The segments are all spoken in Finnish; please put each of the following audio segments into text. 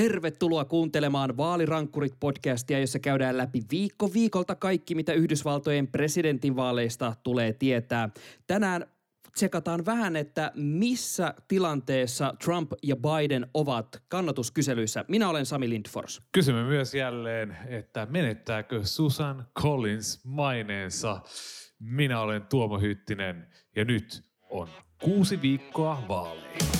Tervetuloa kuuntelemaan Vaalirankkurit-podcastia, jossa käydään läpi viikko viikolta kaikki, mitä Yhdysvaltojen presidentinvaaleista tulee tietää. Tänään tsekataan vähän, että missä tilanteessa Trump ja Biden ovat kannatuskyselyissä. Minä olen Sami Lindfors. Kysymme myös jälleen, että menettääkö Susan Collins maineensa. Minä olen Tuomo Hyttinen ja nyt on kuusi viikkoa vaaleihin.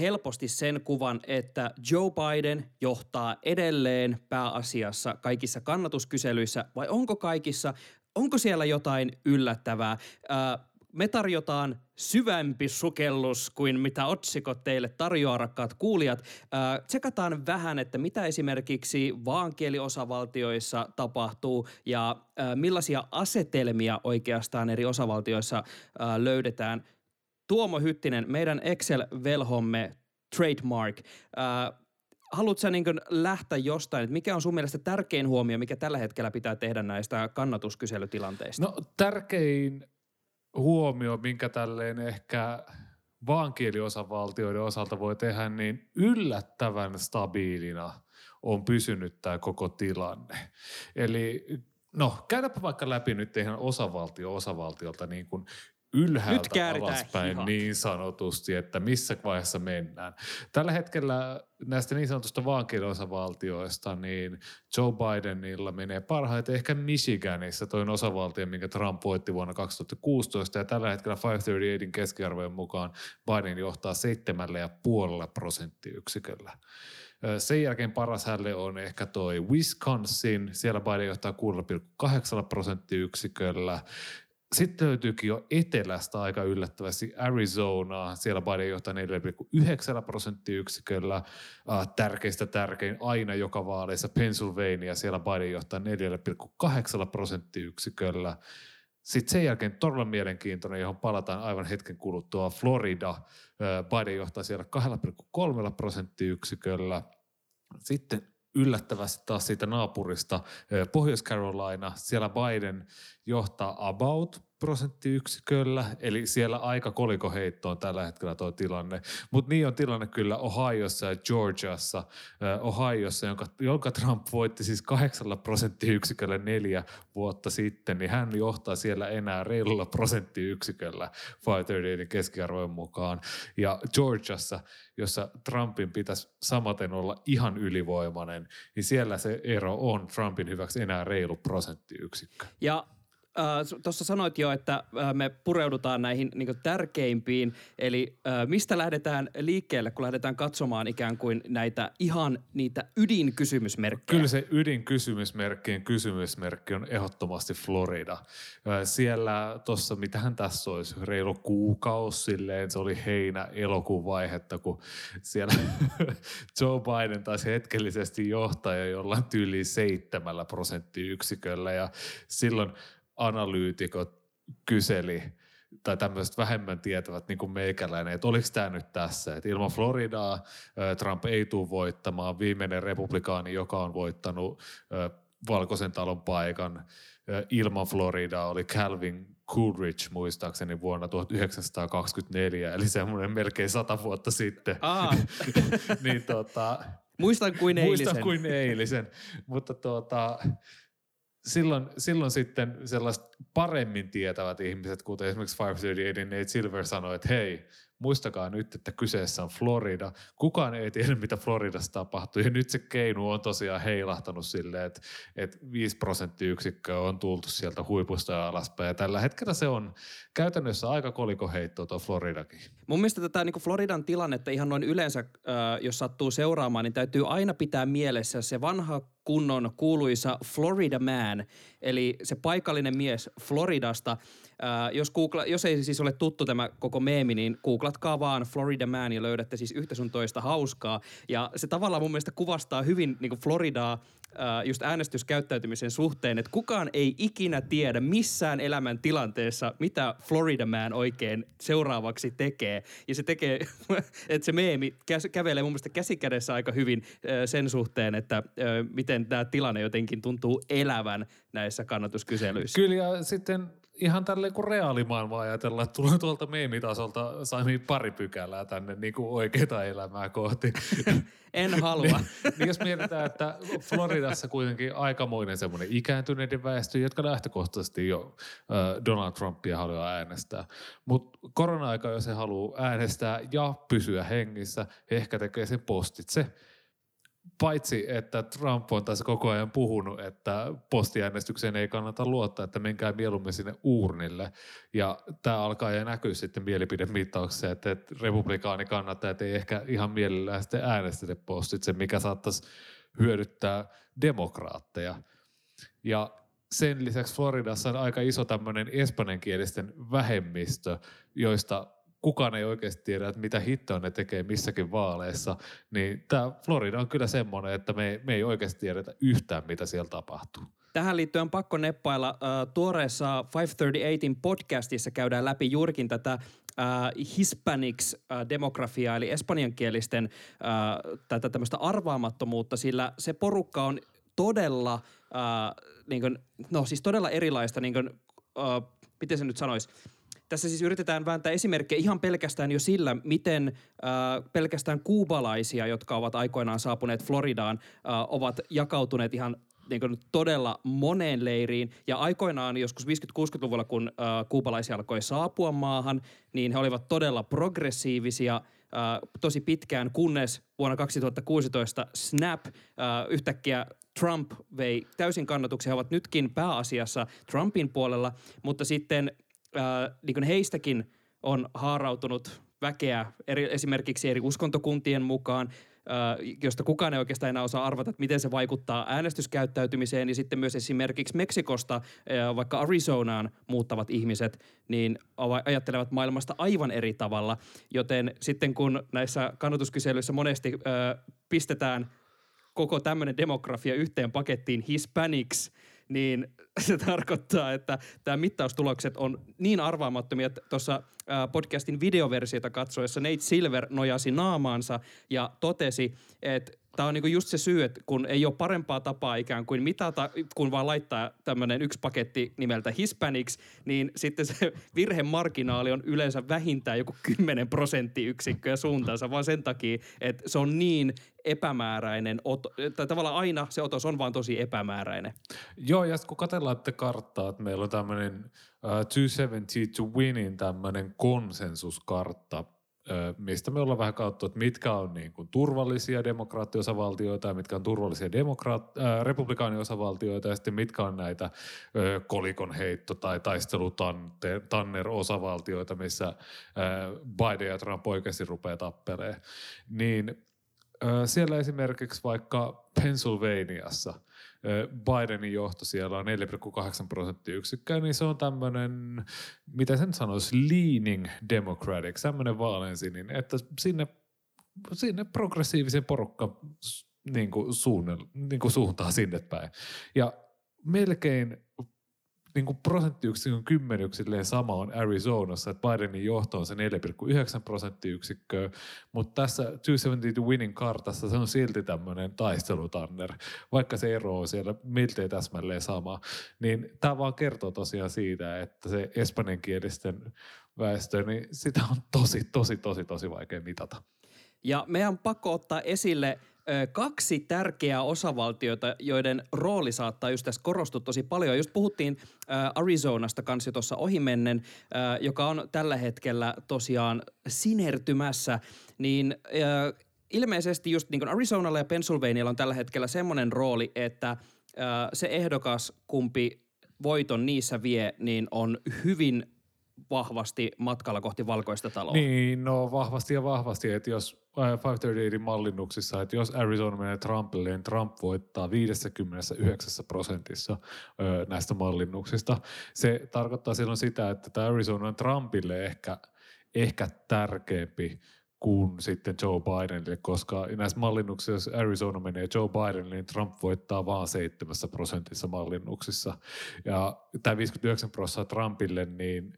helposti sen kuvan, että Joe Biden johtaa edelleen pääasiassa kaikissa kannatuskyselyissä, vai onko kaikissa, onko siellä jotain yllättävää? Ää, me tarjotaan syvempi sukellus kuin mitä otsikot teille tarjoaa, rakkaat kuulijat. Ää, tsekataan vähän, että mitä esimerkiksi vaankieliosavaltioissa tapahtuu ja ää, millaisia asetelmia oikeastaan eri osavaltioissa ää, löydetään. Tuomo Hyttinen, meidän Excel-velhomme trademark. Ää, haluatko sä niin lähteä jostain, että mikä on sun mielestä tärkein huomio, mikä tällä hetkellä pitää tehdä näistä kannatuskyselytilanteista? No tärkein huomio, minkä tälleen ehkä vaankieliosavaltioiden osalta voi tehdä, niin yllättävän stabiilina on pysynyt tämä koko tilanne. Eli no käydäpä vaikka läpi nyt ihan osavaltio osavaltiolta niin kuin ylhäältä alaspäin hihat. niin sanotusti, että missä vaiheessa mennään. Tällä hetkellä näistä niin sanotusta vaankieliosavaltioista, niin Joe Bidenilla menee parhaiten ehkä Michiganissa, toinen osavaltio, minkä Trump voitti vuonna 2016, ja tällä hetkellä 538 keskiarvojen mukaan Biden johtaa 7,5 prosenttiyksiköllä. Ö, Sen jälkeen paras hälle on ehkä toi Wisconsin, siellä Biden johtaa 6,8 prosenttiyksiköllä. Sitten löytyykin jo etelästä aika yllättävästi Arizona. Siellä Biden johtaa 4,9 prosenttiyksiköllä. Äh, tärkeistä tärkein aina joka vaaleissa Pennsylvania. Siellä Biden johtaa 4,8 prosenttiyksiköllä. Sitten sen jälkeen todella mielenkiintoinen, johon palataan aivan hetken kuluttua, Florida. Äh, Biden johtaa siellä 2,3 prosenttiyksiköllä. Sitten yllättävästi taas siitä naapurista eh, Pohjois-Carolina, siellä Biden johtaa about prosenttiyksiköllä, eli siellä aika kolikoheitto on tällä hetkellä tuo tilanne. Mutta niin on tilanne kyllä Ohiossa ja Georgiassa. Ohiossa, jonka, jonka Trump voitti siis kahdeksalla prosenttiyksiköllä neljä vuotta sitten, niin hän johtaa siellä enää reilulla prosenttiyksiköllä 538 keskiarvojen mukaan. Ja Georgiassa, jossa Trumpin pitäisi samaten olla ihan ylivoimainen, niin siellä se ero on Trumpin hyväksi enää reilu prosenttiyksikkö. Ja äh, tuossa sanoit jo, että äh, me pureudutaan näihin niin tärkeimpiin, eli äh, mistä lähdetään liikkeelle, kun lähdetään katsomaan ikään kuin näitä ihan niitä ydinkysymysmerkkejä? Kyllä se ydinkysymysmerkkien kysymysmerkki on ehdottomasti Florida. Ö, Siellä tuossa, mitähän tässä olisi, reilu kuukausi silleen, se oli heinä-elokuun vaihetta, kun siellä Joe Biden taisi hetkellisesti johtaja jollain tyyliin seitsemällä prosenttiyksiköllä ja silloin analyytikot kyseli tai tämmöiset vähemmän tietävät niin kuin meikäläinen, että oliko tämä nyt tässä, että ilman Floridaa Trump ei tule voittamaan. Viimeinen republikaani, joka on voittanut Valkoisen talon paikan ilman Floridaa, oli Calvin Coolidge muistaakseni vuonna 1924, eli semmoinen melkein sata vuotta sitten. Niin tota, Muistan kuin eilisen. Muistan kuin eilisen, mutta tuota, silloin, silloin sitten sellaiset paremmin tietävät ihmiset, kuten esimerkiksi 538 Nate Silver sanoi, että hei, muistakaa nyt, että kyseessä on Florida. Kukaan ei tiedä, mitä Floridassa tapahtuu. Ja nyt se keinu on tosiaan heilahtanut silleen, että, että 5 prosenttiyksikköä on tultu sieltä huipusta ja alaspäin. Ja tällä hetkellä se on käytännössä aika kolikoheitto tuo Floridakin. Mun mielestä tätä niin Floridan tilannetta ihan noin yleensä, äh, jos sattuu seuraamaan, niin täytyy aina pitää mielessä se vanha kunnon kuuluisa Florida man, eli se paikallinen mies Floridasta. Äh, jos, googla, jos ei siis ole tuttu tämä koko meemi, niin googlatkaa vaan Florida Man ja löydätte siis yhtä sun toista hauskaa. Ja se tavallaan mun mielestä kuvastaa hyvin niin Floridaa äh, just äänestyskäyttäytymisen suhteen, että kukaan ei ikinä tiedä missään elämän tilanteessa, mitä Florida Man oikein seuraavaksi tekee. Ja se tekee, että se meemi kävelee mun mielestä käsikädessä aika hyvin äh, sen suhteen, että äh, miten tämä tilanne jotenkin tuntuu elävän näissä kannatuskyselyissä. Kyllä ja sitten ihan tälleen kuin reaalimaailmaa ajatellaan, että tulee tuolta meemitasolta Sami pari pykälää tänne niin kuin oikeita elämää kohti. en halua. niin, niin jos mietitään, että Floridassa kuitenkin aikamoinen semmoinen ikääntyneiden väestö, jotka lähtökohtaisesti jo äh, Donald Trumpia haluaa äänestää. Mutta korona-aika, jos he haluaa äänestää ja pysyä hengissä, he ehkä tekee sen postitse paitsi että Trump on tässä koko ajan puhunut, että postiäänestykseen ei kannata luottaa, että menkää mieluummin sinne uurnille. Ja tämä alkaa ja näkyy sitten mielipidemittauksessa, että, että kannattaa, ei ehkä ihan mielellään sitten äänestetä postitse, mikä saattaisi hyödyttää demokraatteja. Ja sen lisäksi Floridassa on aika iso tämmöinen espanjankielisten vähemmistö, joista kukaan ei oikeasti tiedä, että mitä hittoa ne tekee missäkin vaaleissa, niin tämä Florida on kyllä semmoinen, että me, me ei oikeasti tiedetä yhtään, mitä siellä tapahtuu. Tähän liittyen on pakko neppailla. Tuoreessa 538 podcastissa käydään läpi juurikin tätä Hispanics-demografiaa, eli espanjankielisten tätä tämmöistä arvaamattomuutta, sillä se porukka on todella, uh, niin kuin, no siis todella erilaista, niin kuin, uh, miten se nyt sanoisi, tässä siis yritetään vääntää esimerkkejä ihan pelkästään jo sillä, miten äh, pelkästään kuubalaisia, jotka ovat aikoinaan saapuneet Floridaan, äh, ovat jakautuneet ihan niin kuin todella moneen leiriin. Ja aikoinaan joskus 50-60-luvulla, kun äh, kuubalaisia alkoi saapua maahan, niin he olivat todella progressiivisia – äh, tosi pitkään, kunnes vuonna 2016 Snap äh, yhtäkkiä Trump vei täysin kannatuksia. He ovat nytkin pääasiassa Trumpin puolella, mutta sitten äh, niin heistäkin on haarautunut väkeä eri, esimerkiksi eri uskontokuntien mukaan, äh, josta kukaan ei oikeastaan enää osaa arvata, että miten se vaikuttaa äänestyskäyttäytymiseen. Ja sitten myös esimerkiksi Meksikosta, äh, vaikka Arizonaan muuttavat ihmiset, niin ajattelevat maailmasta aivan eri tavalla. Joten sitten kun näissä kannatuskyselyissä monesti äh, pistetään koko tämmöinen demografia yhteen pakettiin Hispanics – niin se tarkoittaa, että tämä mittaustulokset on niin arvaamattomia, että tuossa podcastin videoversiota katsoessa Nate Silver nojasi naamaansa ja totesi, että tämä on niinku just se syy, että kun ei ole parempaa tapaa ikään kuin mitata, kun vaan laittaa tämmöinen yksi paketti nimeltä Hispanics, niin sitten se virhemarginaali on yleensä vähintään joku 10 prosenttiyksikköä suuntaansa, vaan sen takia, että se on niin epämääräinen, oto, tai tavallaan aina se otos on vaan tosi epämääräinen. Joo, ja kun katsellaan että karttaa, että meillä on tämmöinen uh, 270 to winin tämmöinen konsensuskartta, mistä me ollaan vähän kautta, että mitkä on niin kuin turvallisia demokraattiosavaltioita ja mitkä on turvallisia demokraat, äh, republikaaniosavaltioita ja sitten mitkä on näitä äh, kolikon heitto- tai taistelutanner-osavaltioita, missä äh, Biden ja Trump oikeasti rupeaa tappeleen. Niin äh, siellä esimerkiksi vaikka Pennsylvaniassa – Bidenin johto siellä on 4,8 prosenttiyksikköä, niin se on tämmöinen, mitä sen sanoisi, leaning democratic, tämmöinen vaaleansininen, että sinne, sinne progressiivisen porukka niin kuin, suunnel, niin kuin suuntaa sinne päin. Ja melkein niin kuin prosenttiyksikön kymmenyksilleen sama on Arizonassa, että Bidenin johto on se 4,9 prosenttiyksikköä, mutta tässä 270 winning kartassa se on silti tämmöinen taistelutanner, vaikka se ero on siellä miltei täsmälleen sama. Niin tämä vaan kertoo tosiaan siitä, että se espanjankielisten väestö, niin sitä on tosi, tosi, tosi, tosi vaikea mitata. Ja meidän on pakko ottaa esille – kaksi tärkeää osavaltiota, joiden rooli saattaa just tässä korostua tosi paljon. Just puhuttiin Arizonasta kanssa tuossa ohimennen, joka on tällä hetkellä tosiaan sinertymässä, niin ilmeisesti just niin kuin Arizonalla ja Pennsylvanialla on tällä hetkellä semmoinen rooli, että se ehdokas, kumpi voiton niissä vie, niin on hyvin vahvasti matkalla kohti valkoista taloa. Niin, no vahvasti ja vahvasti, että jos 538 mallinnuksissa, että jos Arizona menee Trumpille, niin Trump voittaa 59 prosentissa näistä mallinnuksista. Se tarkoittaa silloin sitä, että tämä Arizona on Trumpille ehkä, ehkä tärkeämpi kuin sitten Joe Bidenille, koska näissä mallinnuksissa, jos Arizona menee Joe Bidenille, niin Trump voittaa vain 7 prosentissa mallinnuksissa. Ja tämä 59 prosenttia Trumpille, niin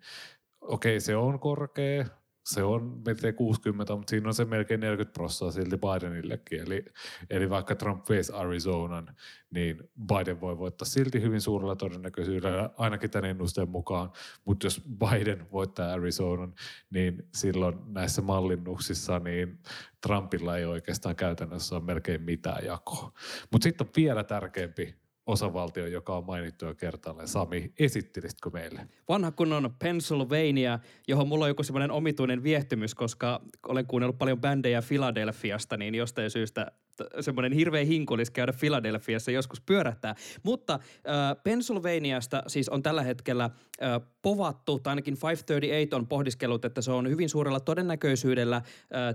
okei, se on korkea, se on melkein 60, mutta siinä on se melkein 40 prosenttia silti Bidenillekin. Eli, eli vaikka Trump veisi Arizonan, niin Biden voi voittaa silti hyvin suurella todennäköisyydellä, ainakin tämän ennusteen mukaan. Mutta jos Biden voittaa Arizonan, niin silloin näissä mallinnuksissa niin Trumpilla ei oikeastaan käytännössä ole melkein mitään jakoa. Mutta sitten on vielä tärkeämpi osavaltio, joka on mainittu jo kertaalleen. Sami, esittelisitkö meille? Vanha kunnon Pennsylvania, johon mulla on joku semmoinen omituinen viehtymys, koska olen kuunnellut paljon bändejä Filadelfiasta, niin jostain syystä semmoinen hirveä hinku olisi käydä Filadelfiassa joskus pyörähtää. Mutta äh, Pennsylvaniasta siis on tällä hetkellä äh, povattu, tai ainakin 538 on pohdiskellut, että se on hyvin suurella todennäköisyydellä äh,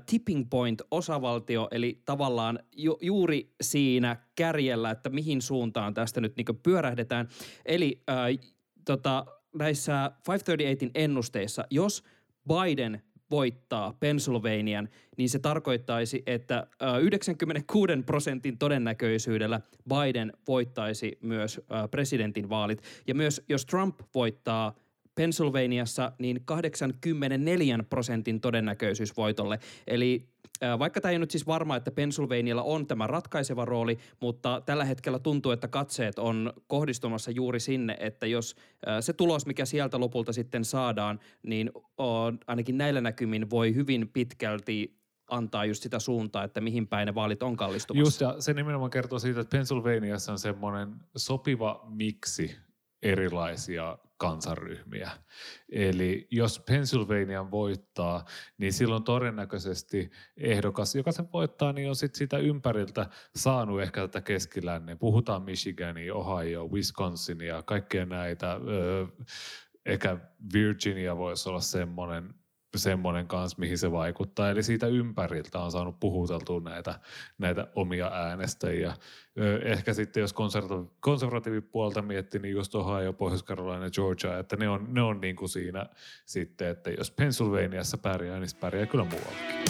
tipping point osavaltio, eli tavallaan ju- juuri siinä kärjellä, että mihin suuntaan tästä nyt niin pyörähdetään. Eli äh, tota, näissä 538 ennusteissa, jos Biden voittaa Pennsylvanian, niin se tarkoittaisi, että 96 prosentin todennäköisyydellä Biden voittaisi myös presidentin vaalit. Ja myös jos Trump voittaa Pennsylvaniassa, niin 84 prosentin todennäköisyys voitolle. Eli vaikka tämä ei nyt siis varma, että Pennsylvanialla on tämä ratkaiseva rooli, mutta tällä hetkellä tuntuu, että katseet on kohdistumassa juuri sinne, että jos se tulos, mikä sieltä lopulta sitten saadaan, niin ainakin näillä näkymin voi hyvin pitkälti antaa just sitä suuntaa, että mihin päin ne vaalit on kallistumassa. Just, ja se nimenomaan kertoo siitä, että Pennsylvaniassa on semmoinen sopiva miksi erilaisia kansanryhmiä. Eli jos Pennsylvania voittaa, niin silloin todennäköisesti ehdokas, joka sen voittaa, niin on sitten sitä ympäriltä saanut ehkä tätä keskilännen. Puhutaan Michigania, Ohio, Wisconsin ja kaikkia näitä. Ehkä Virginia voisi olla semmoinen semmoinen kanssa, mihin se vaikuttaa. Eli siitä ympäriltä on saanut puhuteltua näitä, näitä omia äänestäjiä. Ehkä sitten jos konservatiivi, konservatiivipuolta miettii, niin just Ohio, Pohjois-Carolina ja Georgia, että ne on, ne on niin kuin siinä sitten, että jos Pennsylvaniassa pärjää, niin pärjää kyllä muuallakin.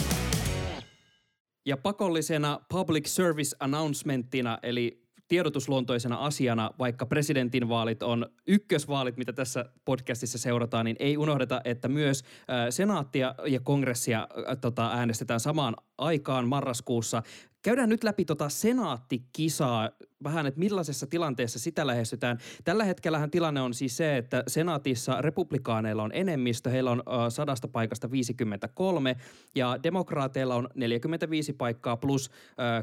Ja pakollisena public service announcementtina, eli tiedotusluontoisena asiana, vaikka presidentinvaalit on ykkösvaalit, mitä tässä podcastissa seurataan, niin ei unohdeta, että myös senaattia ja kongressia tota, äänestetään samaan aikaan marraskuussa. Käydään nyt läpi tota senaattikisaa vähän, että millaisessa tilanteessa sitä lähestytään. Tällä hetkellähän tilanne on siis se, että senaatissa republikaaneilla on enemmistö, heillä on sadasta paikasta 53 ja demokraateilla on 45 paikkaa plus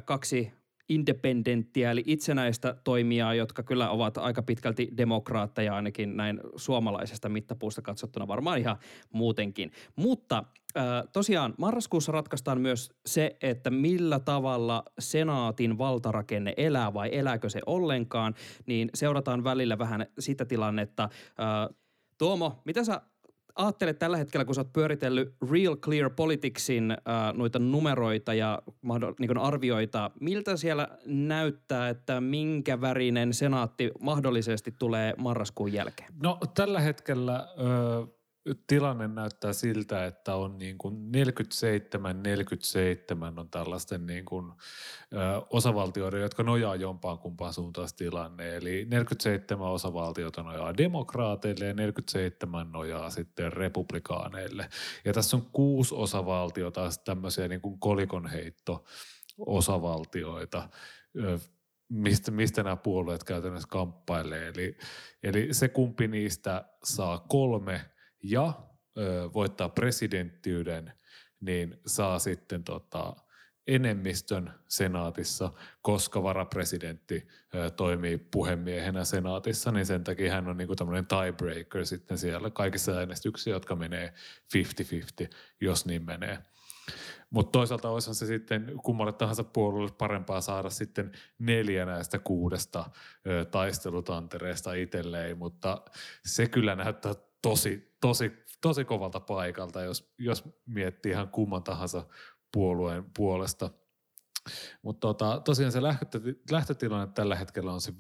kaksi independenttiä, eli itsenäistä toimijaa, jotka kyllä ovat aika pitkälti demokraatteja ainakin näin suomalaisesta mittapuusta katsottuna varmaan ihan muutenkin. Mutta äh, tosiaan marraskuussa ratkaistaan myös se, että millä tavalla senaatin valtarakenne elää vai elääkö se ollenkaan, niin seurataan välillä vähän sitä tilannetta. Äh, Tuomo, mitä sä ajattelet tällä hetkellä, kun sä oot pyöritellyt Real Clear Politicsin äh, noita numeroita ja niin arvioita, miltä siellä näyttää, että minkä värinen senaatti mahdollisesti tulee marraskuun jälkeen? No tällä hetkellä... Ö- tilanne näyttää siltä, että on niin kuin 47, 47 on tällaisten niin kuin, ö, osavaltioiden, jotka nojaa jompaan kumpaan suuntaan tilanne. Eli 47 osavaltiota nojaa demokraateille ja 47 nojaa sitten republikaaneille. Ja tässä on kuusi osavaltiota, tämmöisiä niin kuin kolikonheitto osavaltioita, mistä, mistä nämä puolueet käytännössä kamppailee. Eli, eli se kumpi niistä saa kolme – ja ö, voittaa presidenttiyden, niin saa sitten tota, enemmistön senaatissa, koska varapresidentti ö, toimii puhemiehenä senaatissa, niin sen takia hän on niinku tämmöinen tiebreaker sitten siellä kaikissa äänestyksissä, jotka menee 50-50, jos niin menee. Mutta toisaalta olisihan se sitten kummalle tahansa puolueelle parempaa saada sitten neljä näistä kuudesta ö, taistelutantereesta itselleen, mutta se kyllä näyttää tosi, tosi, tosi kovalta paikalta, jos, jos miettii ihan kumman tahansa puolueen puolesta. Mutta tota, tosiaan se lähtötilanne tällä hetkellä on se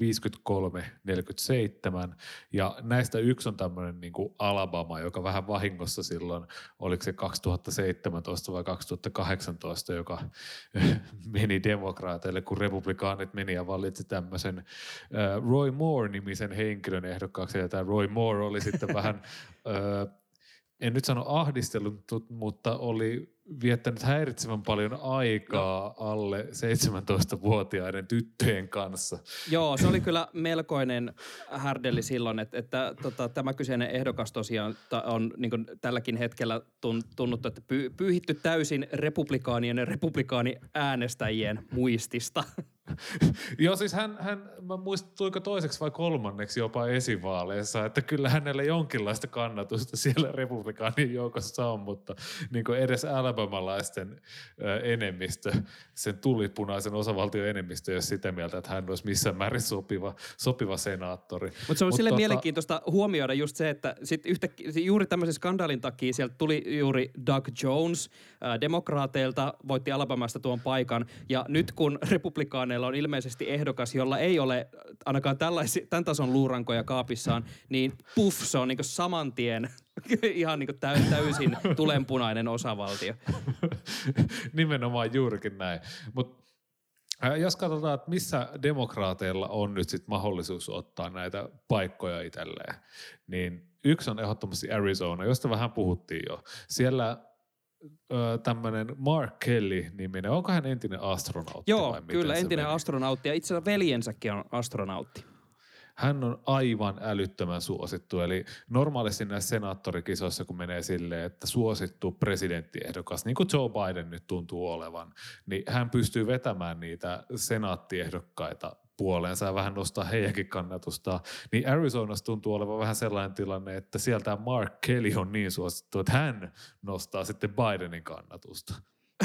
53-47 ja näistä yksi on tämmöinen niin Alabama, joka vähän vahingossa silloin, oliko se 2017 vai 2018, joka meni demokraateille, kun republikaanit meni ja valitsi tämmöisen Roy Moore-nimisen henkilön ehdokkaaksi. Ja tämä Roy Moore oli sitten vähän äh, en nyt sano ahdistellut, mutta oli viettänyt häiritsevän paljon aikaa no. alle 17-vuotiaiden tyttöjen kanssa. Joo, se oli kyllä melkoinen härdeli silloin, että, että tota, tämä kyseinen ehdokas tosiaan on niin tälläkin hetkellä tunnuttu, että py, pyyhitty täysin republikaanien ja republikaani äänestäjien muistista. Joo, siis hän, hän mä muistan, tuliko toiseksi vai kolmanneksi jopa esivaaleissa, että kyllä hänellä jonkinlaista kannatusta siellä republikaanien joukossa on, mutta niin kuin edes alabamalaisten enemmistö, sen tulipunaisen osavaltion enemmistö, jos sitä mieltä, että hän olisi missään määrin sopiva, sopiva senaattori. Mutta se on Mut sille tota... mielenkiintoista huomioida just se, että sit yhtä, juuri tämmöisen skandaalin takia sieltä tuli juuri Doug Jones demokraateilta, voitti Alabamasta tuon paikan, ja nyt kun republikaaneilla Meillä on ilmeisesti ehdokas, jolla ei ole ainakaan tällaisi, tämän tason luurankoja kaapissaan, niin puff, se on niin saman tien ihan niin täysin tulenpunainen osavaltio. Nimenomaan juurikin näin. Mutta jos katsotaan, että missä demokraateilla on nyt sit mahdollisuus ottaa näitä paikkoja itselleen, niin yksi on ehdottomasti Arizona, josta vähän puhuttiin jo. Siellä tämmöinen Mark Kelly-niminen, onko hän entinen astronautti? Joo, vai kyllä entinen meni? astronautti ja itse asiassa veljensäkin on astronautti. Hän on aivan älyttömän suosittu, eli normaalisti näissä senaattorikisoissa, kun menee silleen, että suosittu presidenttiehdokas, niin kuin Joe Biden nyt tuntuu olevan, niin hän pystyy vetämään niitä senaattiehdokkaita puoleensa ja vähän nostaa heidänkin kannatusta. Niin Arizonassa tuntuu olevan vähän sellainen tilanne, että sieltä Mark Kelly on niin suosittu, että hän nostaa sitten Bidenin kannatusta.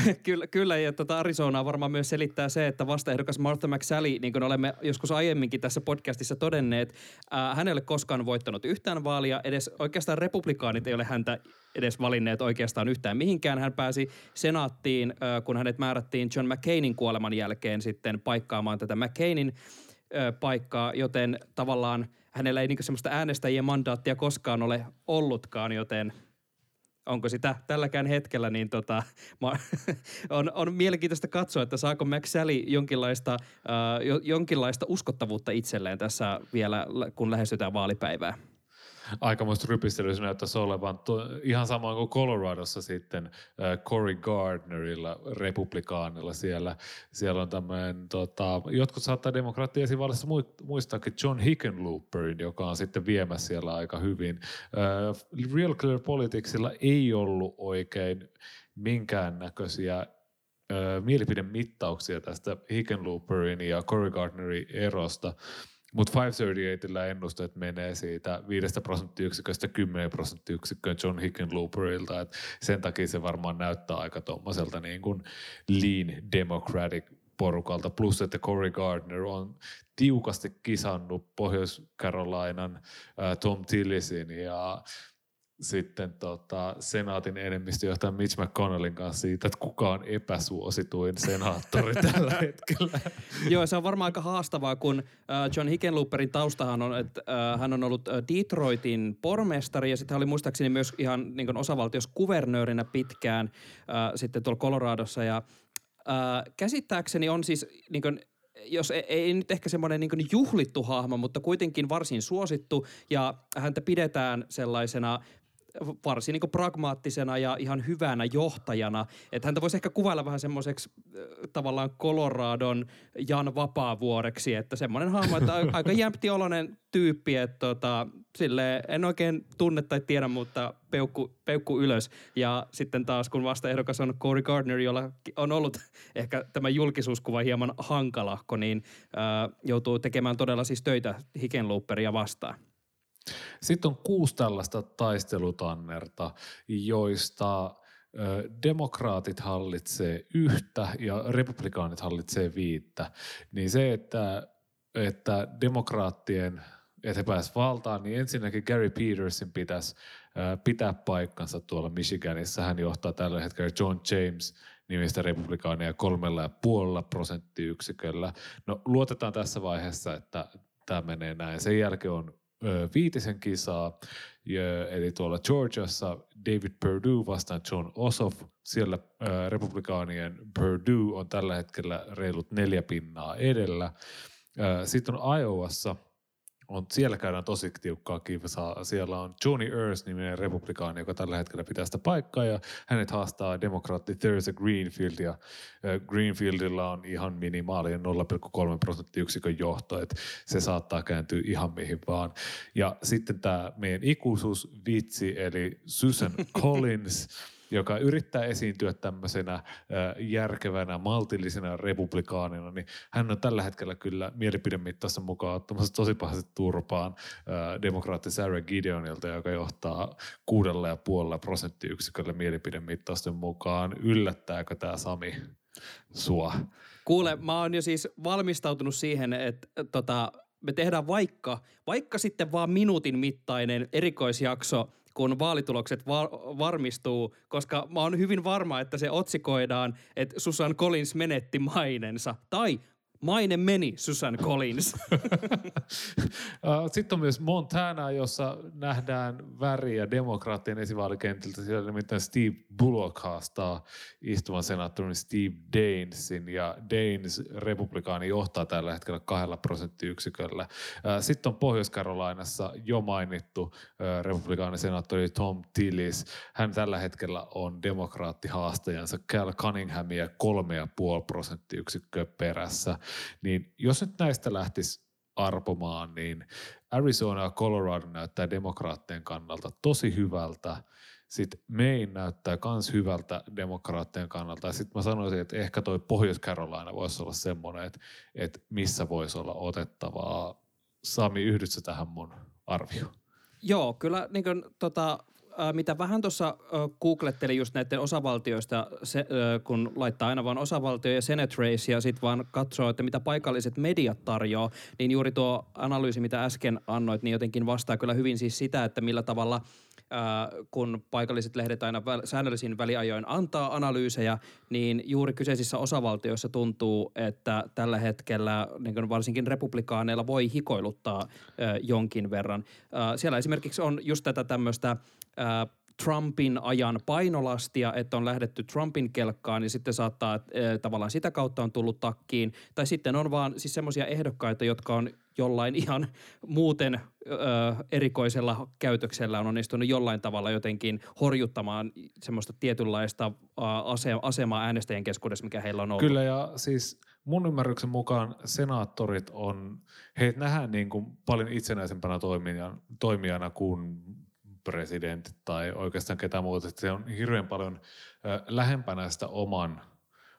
kyllä, kyllä, ja tuota Arizonaa varmaan myös selittää se, että vastaehdokas Martha McSally, niin kuin olemme joskus aiemminkin tässä podcastissa todenneet, ää, hän ei ole koskaan voittanut yhtään vaalia, edes oikeastaan republikaanit ei ole häntä edes valinneet oikeastaan yhtään mihinkään. Hän pääsi senaattiin, ää, kun hänet määrättiin John McCainin kuoleman jälkeen sitten paikkaamaan tätä McCainin ää, paikkaa, joten tavallaan hänellä ei niin semmoista äänestäjien mandaattia koskaan ole ollutkaan, joten – onko sitä tälläkään hetkellä, niin tota, on, on mielenkiintoista katsoa, että saako McSally jonkinlaista, uh, jonkinlaista uskottavuutta itselleen tässä vielä, kun lähestytään vaalipäivää aikamoista rypistelyä näyttäisi olevan. Ihan samoin kuin Coloradossa sitten äh, Cory Gardnerilla, republikaanilla siellä. Siellä on tämmöinen, tota, jotkut saattaa demokraattia esivallissa muistaakin John Hickenlooperin, joka on sitten viemässä siellä aika hyvin. Äh, Real Clear Politicsilla ei ollut oikein minkäännäköisiä äh, mielipidemittauksia tästä Hickenlooperin ja Cory Gardnerin erosta. Mutta 538 ennusteet menee siitä 5 prosenttiyksiköstä 10 prosenttiyksikköön John Hickenlooperilta. Et sen takia se varmaan näyttää aika tuommoiselta niin kuin lean democratic porukalta. Plus, että Cory Gardner on tiukasti kisannut Pohjois-Carolinan äh, Tom Tillisin ja sitten tota, senaatin enemmistöjohtaja Mitch McConnellin kanssa siitä, että kuka on epäsuosituin senaattori tällä hetkellä. Joo, se on varmaan aika haastavaa, kun äh, John Hickenlooperin taustahan on, että äh, hän on ollut äh, Detroitin pormestari ja sitten hän oli muistaakseni myös ihan niin osavaltiossa kuvernöörinä pitkään sitten tuolla Coloradossa ja käsittääkseni on siis niin kuin, jos ei, ei nyt ehkä semmoinen niin juhlittu hahmo, mutta kuitenkin varsin suosittu ja häntä pidetään sellaisena varsin niin pragmaattisena ja ihan hyvänä johtajana. Että häntä voisi ehkä kuvailla vähän semmoiseksi tavallaan Coloradon Jan Vapaavuoreksi, että semmoinen hahmo, että aika jämpti oloinen tyyppi, että tota, sille en oikein tunne tai tiedä, mutta peukku, peukku ylös. Ja sitten taas kun vastaehdokas on Corey Gardner, jolla on ollut ehkä tämä julkisuuskuva hieman hankalahko, niin äh, joutuu tekemään todella siis töitä Hickenlooperia vastaan. Sitten on kuusi tällaista taistelutannerta, joista demokraatit hallitsee yhtä ja republikaanit hallitsee viittä, niin se, että, että demokraattien että he pääsivät valtaan, niin ensinnäkin Gary Petersin pitäisi pitää paikkansa tuolla Michiganissa. Hän johtaa tällä hetkellä John James nimistä republikaania kolmella ja puolella prosenttiyksiköllä. No luotetaan tässä vaiheessa, että tämä menee näin. Sen jälkeen on viitisen kisaa, eli tuolla Georgiassa David Perdue vastaan John Ossoff. Siellä republikaanien Perdue on tällä hetkellä reilut neljä pinnaa edellä. Sitten on Iowassa – on, siellä käydään tosi tiukkaa kiivasaa. Siellä on Johnny Earls-niminen republikaani, joka tällä hetkellä pitää sitä paikkaa ja hänet haastaa demokraatti Thursday Greenfield ja Greenfieldilla on ihan minimaalinen 0,3 prosenttiyksikön johto, että se saattaa kääntyä ihan mihin vaan. Ja sitten tämä meidän ikuisuusvitsi eli Susan Collins, joka yrittää esiintyä tämmöisenä järkevänä, maltillisena republikaanina, niin hän on tällä hetkellä kyllä mielipidemittassa mukaan ottamassa tosi pahasti turpaan demokraatti Sarah Gideonilta, joka johtaa kuudella ja puolella prosenttiyksiköllä mielipidemittausten mukaan. Yllättääkö tämä Sami sua? Kuule, mä oon jo siis valmistautunut siihen, että tota, me tehdään vaikka, vaikka sitten vaan minuutin mittainen erikoisjakso – kun vaalitulokset var- varmistuu, koska mä oon hyvin varma, että se otsikoidaan, että Susan Collins menetti mainensa. Tai Maine meni, Susan Collins. Sitten on myös Montana, jossa nähdään väriä demokraattien esivaalikentiltä. Siellä nimittäin Steve Bullock haastaa istuvan senaattorin Steve Danesin, ja Danes republikaani johtaa tällä hetkellä kahdella prosenttiyksiköllä. Sitten on Pohjois-Karolainassa jo mainittu republikaani senaattori Tom Tillis. Hän tällä hetkellä on demokraattihaastajansa Cal Cunninghamia kolme ja puoli prosenttiyksikköä perässä niin jos nyt näistä lähtisi arpomaan, niin Arizona ja Colorado näyttää demokraattien kannalta tosi hyvältä. Sitten Maine näyttää myös hyvältä demokraattien kannalta. Sitten mä sanoisin, että ehkä toi Pohjois-Carolina voisi olla semmoinen, että, että missä voisi olla otettavaa. Sami, yhdytkö tähän mun arvioon? Joo, kyllä niin kuin, tota, mitä vähän tuossa googlettelin just näiden osavaltioista, se, kun laittaa aina vaan osavaltio ja Senate race ja sitten vaan katsoo, että mitä paikalliset mediat tarjoaa, niin juuri tuo analyysi, mitä äsken annoit, niin jotenkin vastaa kyllä hyvin siis sitä, että millä tavalla – kun paikalliset lehdet aina säännöllisin väliajoin antaa analyysejä, niin juuri kyseisissä osavaltioissa tuntuu, että tällä hetkellä niin varsinkin republikaaneilla voi hikoiluttaa jonkin verran. Siellä esimerkiksi on just tätä tämmöistä Trumpin ajan painolastia, että on lähdetty Trumpin kelkkaan, niin sitten saattaa äh, tavallaan sitä kautta on tullut takkiin. Tai sitten on vaan siis semmoisia ehdokkaita, jotka on jollain ihan muuten ö, erikoisella käytöksellä on onnistunut jollain tavalla jotenkin horjuttamaan semmoista tietynlaista ase- asemaa äänestäjien keskuudessa, mikä heillä on ollut. Kyllä ja siis mun ymmärryksen mukaan senaattorit on, heitä nähdään niin kuin paljon itsenäisempänä toimijana, toimijana kuin presidentit tai oikeastaan ketä muuta. Se on hirveän paljon lähempänä sitä oman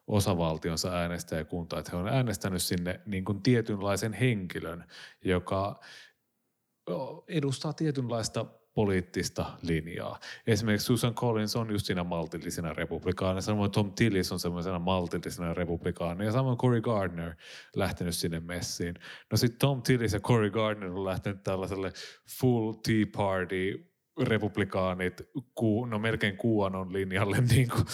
osavaltionsa äänestäjäkuntaa, että he on äänestänyt sinne niin kuin tietynlaisen henkilön, joka edustaa tietynlaista poliittista linjaa. Esimerkiksi Susan Collins on just siinä maltillisena republikaana, samoin Tom Tillis on semmoisena maltillisena republikaana ja samoin Cory Gardner lähtenyt sinne messiin. No sitten Tom Tillis ja Cory Gardner on lähtenyt tällaiselle full Tea Party republikaanit, ku, no melkein kuuanon linjalle niin kuin,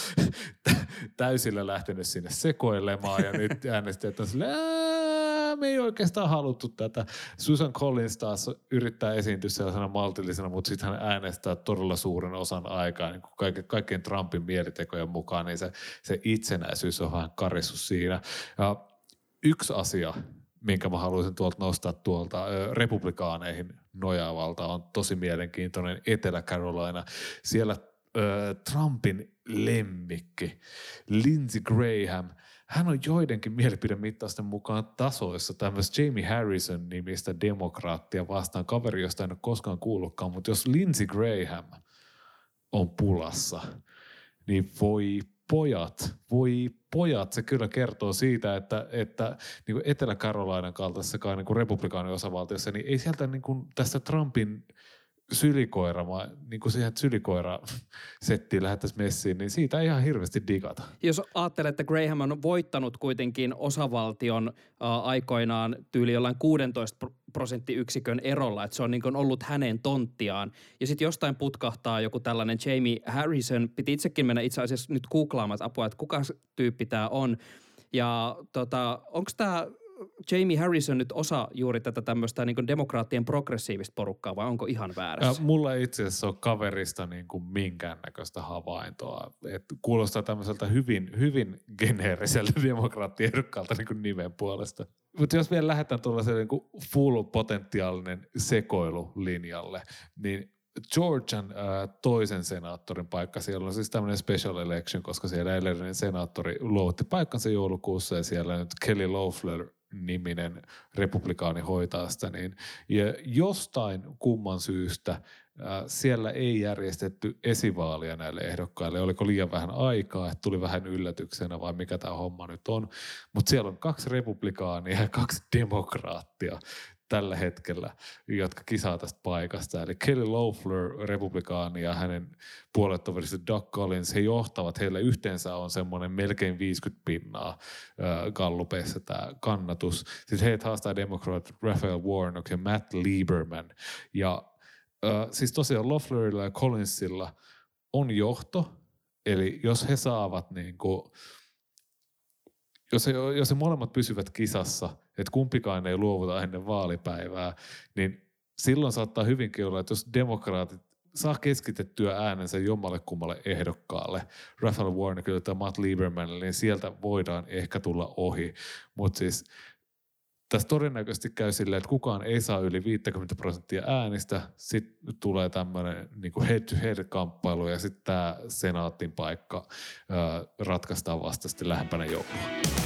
täysillä lähtenyt sinne sekoilemaan ja nyt äänestäjät on silleen, me ei oikeastaan haluttu tätä. Susan Collins taas yrittää esiintyä sellaisena maltillisena, mutta sitten hän äänestää todella suuren osan aikaa niin kuin kaikkein, kaikkein Trumpin mielitekojen mukaan, niin se, se itsenäisyys on vähän karissu siinä. Ja yksi asia, minkä mä haluaisin tuolta nostaa tuolta republikaaneihin nojaavalta, on tosi mielenkiintoinen Etelä-Carolina. Siellä ö, Trumpin lemmikki Lindsey Graham, hän on joidenkin mielipidemittausten mukaan tasoissa tämmöistä Jamie Harrison nimistä demokraattia vastaan kaveri, josta en ole koskaan kuullutkaan, mutta jos Lindsey Graham on pulassa, niin voi pojat, voi pojat, se kyllä kertoo siitä, että, että niin kuin Etelä-Carolinan kaltaisessakaan niin republikaanin osavaltiossa, niin ei sieltä niin kuin tästä Trumpin sylikoira, niin kuin siihen sylikoira settiin lähettäisiin messiin, niin siitä ei ihan hirveästi digata. Jos ajattelee, että Graham on voittanut kuitenkin osavaltion aikoinaan tyyli jollain 16 prosenttiyksikön erolla, että se on niin kuin ollut hänen tonttiaan. Ja sitten jostain putkahtaa joku tällainen Jamie Harrison, piti itsekin mennä itse asiassa nyt googlaamaan apua, että kuka tyyppi tämä on. Ja tota, onko tämä Jamie Harrison nyt osa juuri tätä tämmöistä niin demokraattien progressiivista porukkaa vai onko ihan väärässä? Ja mulla ei itse asiassa ole kaverista niin kuin minkäännäköistä havaintoa. Et kuulostaa tämmöiseltä hyvin, hyvin geneeriseltä demokraattiehdokkalta niin nimen puolesta. Mutta jos vielä lähdetään tuollaiselle niin full potentiaalinen sekoilulinjalle, niin Georgian äh, toisen senaattorin paikka. Siellä on siis tämmöinen special election, koska siellä edellinen senaattori luovutti paikkansa joulukuussa ja siellä nyt Kelly Loeffler niminen republikaani hoitaa sitä, niin ja jostain kumman syystä siellä ei järjestetty esivaalia näille ehdokkaille. Oliko liian vähän aikaa, että tuli vähän yllätyksenä vai mikä tämä homma nyt on. Mutta siellä on kaksi republikaania ja kaksi demokraattia tällä hetkellä, jotka kisaa tästä paikasta. Eli Kelly Loeffler, republikaani ja hänen puolettoverissa Doug Collins, he johtavat, heille yhteensä on semmoinen melkein 50 pinnaa äh, gallupeissa tämä kannatus. Sitten heitä haastaa demokraat Raphael Warnock ja Matt Lieberman. Ja äh, siis tosiaan Loefflerilla ja Collinsilla on johto, eli jos he saavat niin kuin, jos, he, jos he molemmat pysyvät kisassa – että kumpikaan ei luovuta ennen vaalipäivää, niin silloin saattaa hyvinkin olla, että jos demokraatit saa keskitettyä äänensä jommalle kummalle ehdokkaalle, Raphael Warnockille tai Matt Liebermanille, niin sieltä voidaan ehkä tulla ohi. Mutta siis tässä todennäköisesti käy silleen, että kukaan ei saa yli 50 prosenttia äänistä, sitten tulee tämmöinen niin head-to-head-kamppailu ja sitten tämä senaatin paikka ää, ratkaistaan vasta sitten lähempänä joulua.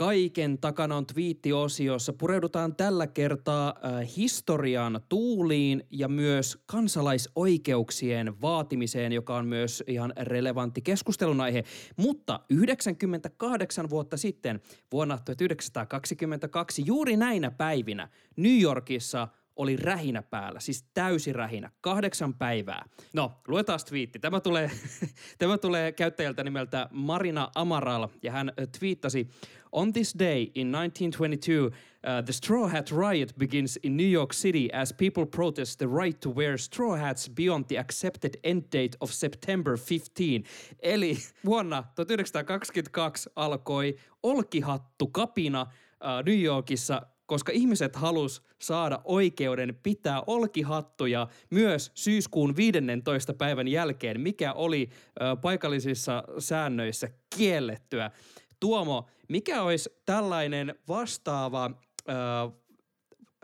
Kaiken takana on twiittiosiossa. Pureudutaan tällä kertaa äh, historian tuuliin ja myös kansalaisoikeuksien vaatimiseen, joka on myös ihan relevantti keskustelun aihe. Mutta 98 vuotta sitten, vuonna 1922, juuri näinä päivinä New Yorkissa – oli rähinä päällä, siis täysi rähinä, kahdeksan päivää. No, luetaan twiitti. Tämä tulee, tämä tulee käyttäjältä nimeltä Marina Amaral, ja hän twiittasi, On this day in 1922, uh, the Straw Hat Riot begins in New York City as people protest the right to wear straw hats beyond the accepted end date of September 15. Eli vuonna 1922 alkoi olkihattu kapina uh, New Yorkissa koska ihmiset halus saada oikeuden pitää olkihattuja myös syyskuun 15. päivän jälkeen, mikä oli ö, paikallisissa säännöissä kiellettyä. Tuomo, mikä olisi tällainen vastaava, ö,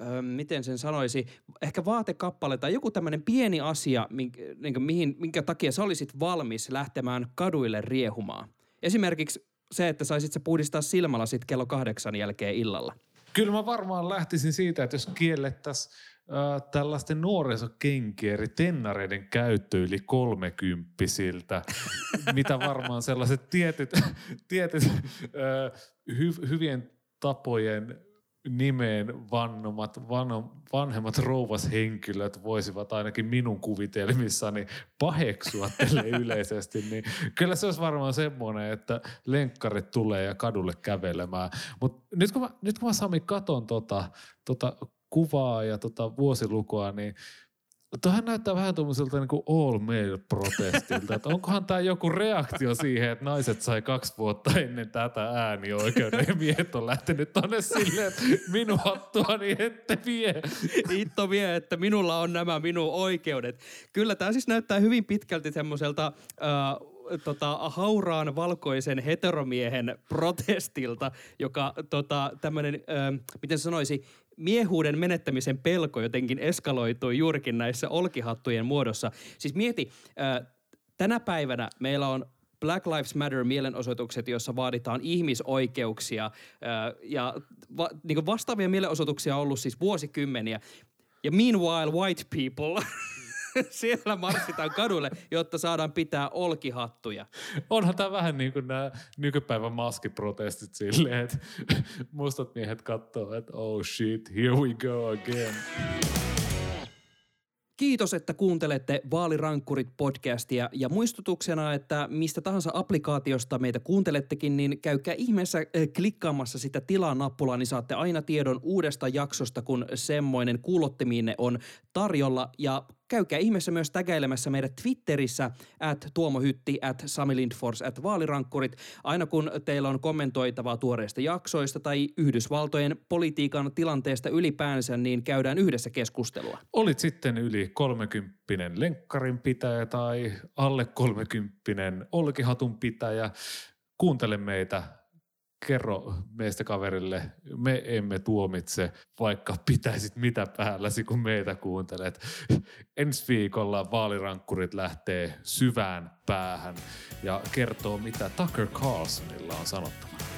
ö, miten sen sanoisi, ehkä vaatekappale tai joku tämmöinen pieni asia, minkä, mihin, minkä takia sä olisit valmis lähtemään kaduille riehumaan? Esimerkiksi se, että saisit sä puhdistaa silmälasit kello kahdeksan jälkeen illalla. Kyllä mä varmaan lähtisin siitä, että jos kiellettäisiin äh, tällaisten nuorisokenkien eri tennareiden käyttö yli kolmekymppisiltä, mitä varmaan sellaiset tietyt, tietyt äh, hy, hyvien tapojen nimeen vannomat, van, vanhemmat rouvashenkilöt voisivat ainakin minun kuvitelmissani paheksua tälle yleisesti, niin kyllä se olisi varmaan semmoinen, että lenkkarit tulee ja kadulle kävelemään. Mutta nyt kun mä, nyt kun mä Sami katon tota, tota kuvaa ja tota vuosilukua, niin Tuohan näyttää vähän tuommoiselta niin all male protestilta, että onkohan tämä joku reaktio siihen, että naiset sai kaksi vuotta ennen tätä äänioikeuden ja miehet on lähtenyt tonne silleen, että minun hattuani ette vie. Itto vie, että minulla on nämä minun oikeudet. Kyllä tämä siis näyttää hyvin pitkälti semmoiselta äh, tota, hauraan valkoisen heteromiehen protestilta, joka tota, tämmöinen, miten sanoisi, miehuuden menettämisen pelko jotenkin eskaloitui juurikin näissä olkihattujen muodossa. Siis mieti, tänä päivänä meillä on Black Lives Matter mielenosoitukset, joissa vaaditaan ihmisoikeuksia ja va, niin vastaavia mielenosoituksia on ollut siis vuosikymmeniä. Ja meanwhile white people siellä marssitaan kadulle, jotta saadaan pitää olkihattuja. Onhan tämä vähän niin kuin nämä nykypäivän maskiprotestit silleen, että mustat miehet katsoo, että oh shit, here we go again. Kiitos, että kuuntelette Vaalirankkurit podcastia ja muistutuksena, että mistä tahansa applikaatiosta meitä kuuntelettekin, niin käykää ihmeessä äh, klikkaamassa sitä tilaa-nappulaa, niin saatte aina tiedon uudesta jaksosta, kun semmoinen kuulottimiinne on tarjolla ja käykää ihmeessä myös tägäilemässä meidän Twitterissä at Tuomo Hytti, at Sami Lindfors, at Vaalirankkurit. Aina kun teillä on kommentoitavaa tuoreista jaksoista tai Yhdysvaltojen politiikan tilanteesta ylipäänsä, niin käydään yhdessä keskustelua. Olit sitten yli 30 lenkkarin pitäjä tai alle 30 olkihatun pitäjä. Kuuntele meitä kerro meistä kaverille, me emme tuomitse, vaikka pitäisit mitä päälläsi, kun meitä kuuntelet. Ensi viikolla vaalirankkurit lähtee syvään päähän ja kertoo, mitä Tucker Carlsonilla on sanottavana.